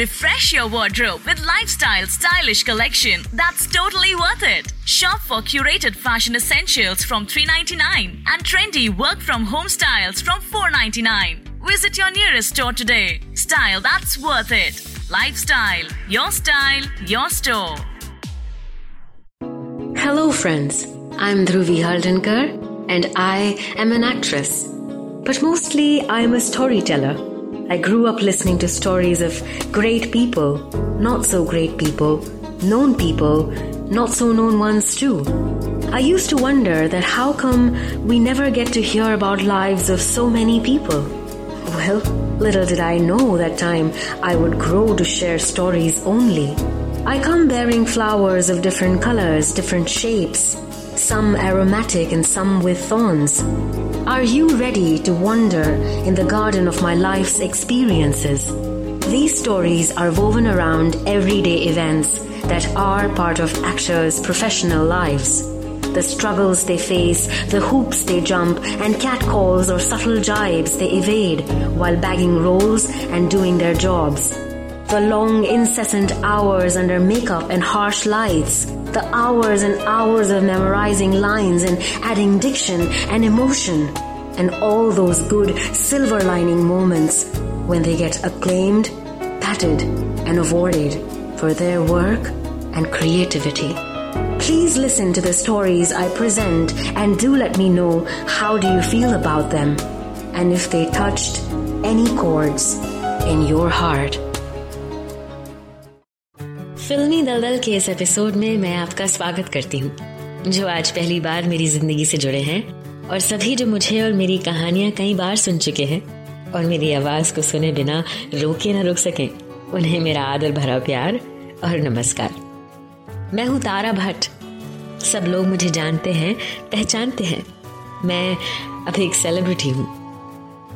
Refresh your wardrobe with lifestyle stylish collection that's totally worth it. Shop for curated fashion essentials from 399 and trendy work from home styles from 499. Visit your nearest store today. Style that's worth it. Lifestyle, your style, your store. Hello, friends. I'm Dhruvi Haldankar, and I am an actress. But mostly, I'm a storyteller. I grew up listening to stories of great people, not so great people, known people, not so known ones too. I used to wonder that how come we never get to hear about lives of so many people? Well, little did I know that time I would grow to share stories only. I come bearing flowers of different colors, different shapes, some aromatic and some with thorns. Are you ready to wander in the garden of my life's experiences? These stories are woven around everyday events that are part of actors' professional lives. The struggles they face, the hoops they jump, and catcalls or subtle jibes they evade while bagging roles and doing their jobs the long incessant hours under makeup and harsh lights, the hours and hours of memorizing lines and adding diction and emotion, and all those good silver lining moments when they get acclaimed, patted, and awarded for their work and creativity. Please listen to the stories I present and do let me know how do you feel about them and if they touched any chords in your heart. फिल्मी दलदल के इस episode में मैं आपका स्वागत करती हूँ, जो आज पहली बार मेरी ज़िंदगी से जुड़े हैं और सभी जो मुझे और मेरी कहानियाँ कई बार सुन चुके हैं और मेरी आवाज़ को सुने बिना रोके ना रुक सके, उन्हें मेरा आदर भरा प्यार और नमस्कार। मैं हूँ तारा भट्ट। सब लोग मुझे जानते हैं, पहचानते हैं। मैं अब एक सेलिब्रिटी हूँ।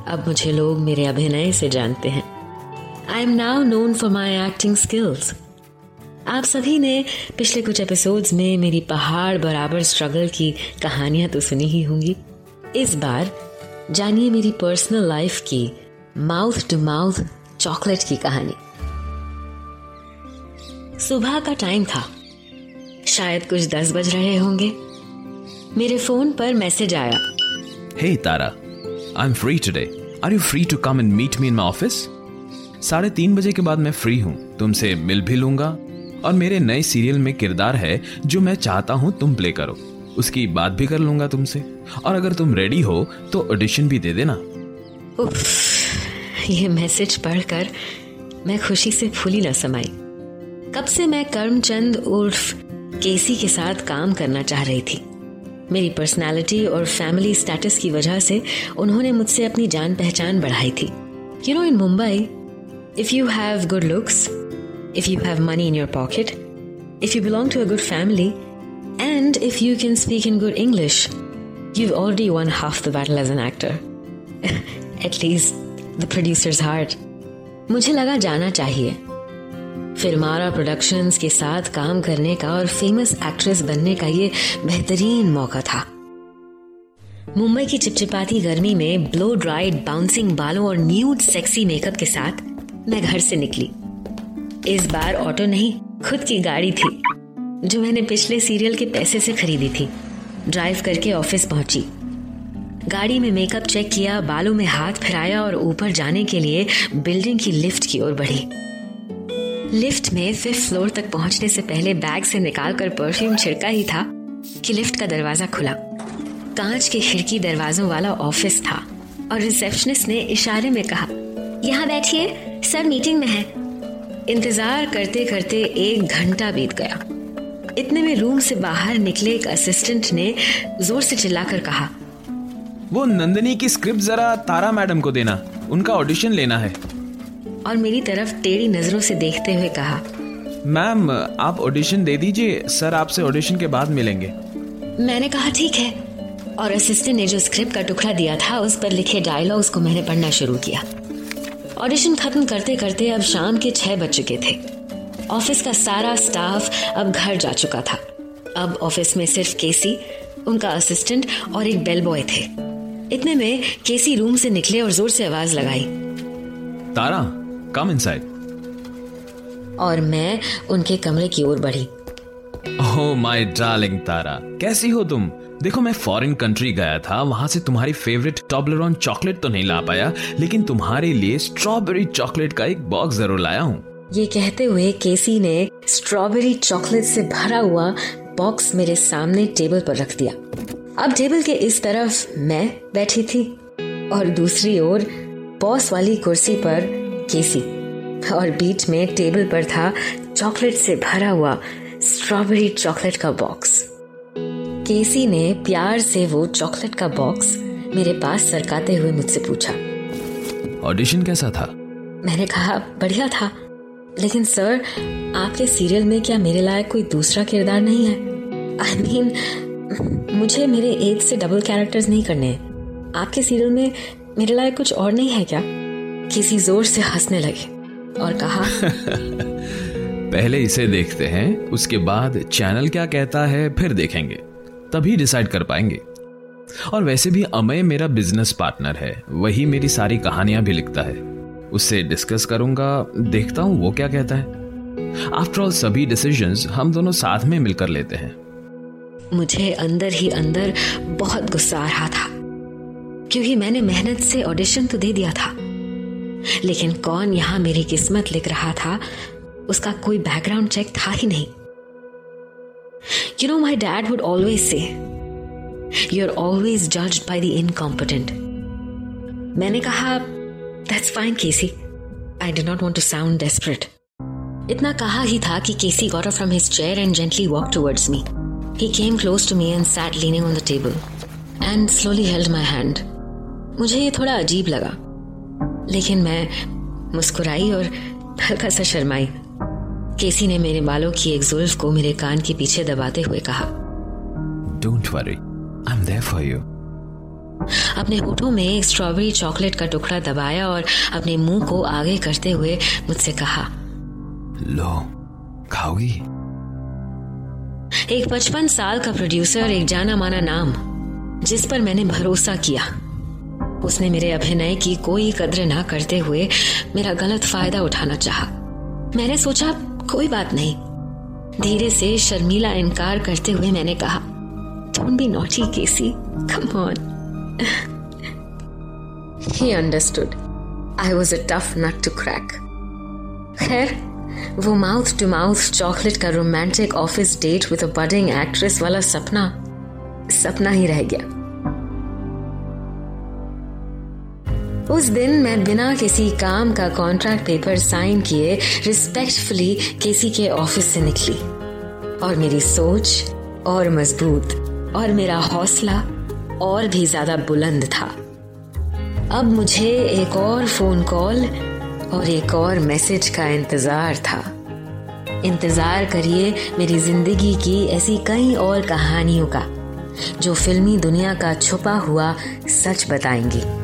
अब मुझे लोग मेरे अभिनय से जानते हैं। I am now known for my acting skills आप सभी ने पिछले कुछ एपिसोड्स में मेरी पहाड़ बराबर स्ट्रगल की कहानियाँ तो सुनी ही होंगी। इस बार जानिए मेरी पर्सनल लाइफ की माउथ टू माउथ चॉकलेट की कहानी। सुबह का टाइम था। शायद कुछ दस बज रहे होंगे। मेरे फ़ोन पर मैसेज आया। Hey Tara I am free today are you free to come and meet me in my office साढ़े तीन बजे के बाद मैं फ्री हूँ। तुमसे मिल भी लूँगा। और मेरे नए सीरियल में किरदार है जो मैं चाहता हूँ तुम प्ले करो। उसकी बात भी कर लूँगा तुमसे। और अगर तुम रेडी हो तो ऑडिशन भी दे देना। ये मैसेज पढ़कर मैं खुशी से फूली न समाई। कब से मैं कर्मचंद उर्फ़ केसी के साथ काम करना चाह रही थी? मेरी पर्सनालिटी और फैमिली स्टेटस की वजह से उन्होंने मुझसे अपनी जान पहचान बढ़ाई थी। You know in Mumbai if you have good looks if you have money in your pocket, if you belong to a good family, and if you can speak in good English, you've already won half the battle as an actor. At least the producer's heart. मुझे लगा जाना चाहिए फिल्मारा productions के साथ काम करने का और फेमस एक्ट्रेस बनने का ये बेहतरीन मौका था मुंबई की चिपचिपाती गर्मी में ब्लो ड्राइड बाउंसिंग बालों और न्यूड सेक्सी मेकअप के साथ मैं घर से निकली इस बार ऑटो नहीं, खुद की गाड़ी थी, जो मैंने पिछले सीरियल के पैसे से खरीदी थी। ड्राइव करके ऑफ़िस पहुँची। गाड़ी में मेकअप चेक किया, बालों में हाथ फिराया और ऊपर जाने के लिए बिल्डिंग की लिफ्ट की ओर बढ़ी। लिफ्ट में फिफ्थ फ्लोर तक पहुँचने से पहले बैग से निकालकर परफ्यूम छिड़का ही था कि लिफ्ट का दरवाज़ा खुला। कांच के खिड़की दरवाजों वाला ऑफ़िस था और रिसेप्शनिस्ट ने इशारे में कहा, यहाँ बैठिए, सर मीटिंग में है। इंतज़ार करते करते एक घंटा बीत गया। इतने में रूम से बाहर निकले एक असिस्टेंट ने ज़ोर से चिल्लाकर कहा वो नंदनी की स्क्रिप्ट जरा तारा मैडम को देना उनका ऑडिशन लेना है। और मेरी तरफ़ टेढ़ी नज़रों से देखते हुए कहा मैम आप ऑडिशन दे दीजिए सर आपसे ऑडिशन के बाद मिलेंगे। मैंने कहा ठीक है। और असिस्टेंट ने जो स्क्रिप्ट का टुकड़ा दिया था उस पर लिखे डायलॉग्स को मैंने पढ़ना शुरू किया। ऑडिशन खत्म करते करते अब शाम के छह बज चुके थे। ऑफ़िस का सारा स्टाफ अब घर जा चुका था। अब ऑफ़िस में सिर्फ़ केसी उनका असिस्टेंट और एक बेल बॉय थे। इतने में केसी रूम से निकले और ज़ोर से आवाज़ लगाई। तारा कम इनसाइड और मैं उनके कमरे की ओर बढ़ी। ओह माय डार्लिंग तारा कैसी हो तुम? देखो, मैं फॉरेन कंट्री गया था, वहाँ से तुम्हारी फेवरेट टॉबलरॉन चॉकलेट तो नहीं ला पाया, लेकिन तुम्हारे लिए स्ट्रॉबेरी चॉकलेट का एक बॉक्स ज़रूर लाया हूँ। ये कहते हुए केसी ने स्ट्रॉबेरी चॉकलेट से भरा हुआ बॉक्स मेरे सामने टेबल पर रख दिया। अब टेबल के इस तरफ़ मैं बैठी थी और दूसरी ओर बॉस वाली कुर्सी पर केसी और बीच में टेबल पर था चॉकलेट से भरा हुआ स्ट्रॉबेरी चॉकलेट का बॉक्स केसी ने प्यार से वो चॉकलेट का बॉक्स मेरे पास सरकाते हुए मुझसे पूछा। ऑडिशन कैसा था? मैंने कहा बढ़िया था। लेकिन सर आपके सीरियल में क्या मेरे लायक कोई दूसरा किरदार नहीं है? आई I मीन mean, मुझे मेरे एज से डबल कैरेक्टर्स नहीं करने हैं। आपके सीरियल में मेरे लायक कुछ और नहीं है क्या? किसी ज़ोर से हंसने लगे और कहा पहले इसे देखते हैं उसके बाद चैनल क्या कहता है फिर देखेंगे। तभी डिसाइड कर पाएँगे। और वैसे भी अमय मेरा बिज़नेस पार्टनर है, वही मेरी सारी कहानियाँ भी लिखता है। उससे डिस्कस करूँगा, देखता हूँ वो क्या कहता है। आफ्टर ऑल सभी डिसीजंस हम दोनों साथ में मिलकर लेते हैं। मुझे अंदर ही अंदर बहुत गुस्सा आ रहा था, क्योंकि मैंने मेहनत से ऑडिशन तो दे दिया था। लेकिन कौन यहाँ मेरी किस्मत लिख रहा था, उसका कोई बैकग्राउंड चेक था ही नहीं। You know, my dad would always say, You're always judged by the incompetent. मैंने कहा That's fine, Casey. I did not want to sound desperate. इतना कहा ही था कि KC up from his chair and gently walked towards me. He came close to me and sat leaning on the table and slowly held my hand. मुझे ये थोड़ा अजीब लगा लेकिन मैं मुस्कुराई और हल्का सा शर्माई केसी ने मेरे बालों की एक जुल्फ को मेरे कान के पीछे दबाते हुए कहा। Don't worry I am there for you अपने होठों में एक स्ट्रॉबेरी चॉकलेट का टुकड़ा दबाया और अपने मुँह को आगे करते हुए मुझसे कहा। लो खाओगी? एक पचपन साल का प्रोड्यूसर एक जाना माना नाम जिस पर मैंने भरोसा किया। उसने मेरे अभिनय की कोई कद्र ना करते हुए मेरा गलत फ़ायदा उठाना चाहा। मैंने सोचा कोई बात नहीं। धीरे से शर्मिला इनकार करते हुए मैंने कहा don't be naughty KC come on he understood I was a tough nut to crack खैर, वो माउथ टू माउथ चॉकलेट का romantic office date with a budding actress वाला सपना सपना ही रह गया। उस दिन मैं बिना किसी काम का कॉन्ट्रैक्ट पेपर साइन किए रिस्पेक्टफुली केसी के ऑफ़िस से निकली। और मेरी सोच, और मज़बूत, और मेरा हौसला और भी ज़्यादा बुलंद था। अब मुझे एक और फ़ोन कॉल और एक और मैसेज का इंतज़ार था। इंतज़ार करिए मेरी ज़िंदगी की ऐसी कई और कहानियों का, जो फिल्मी दुनिया का छुपा हुआ सच बताएँगी।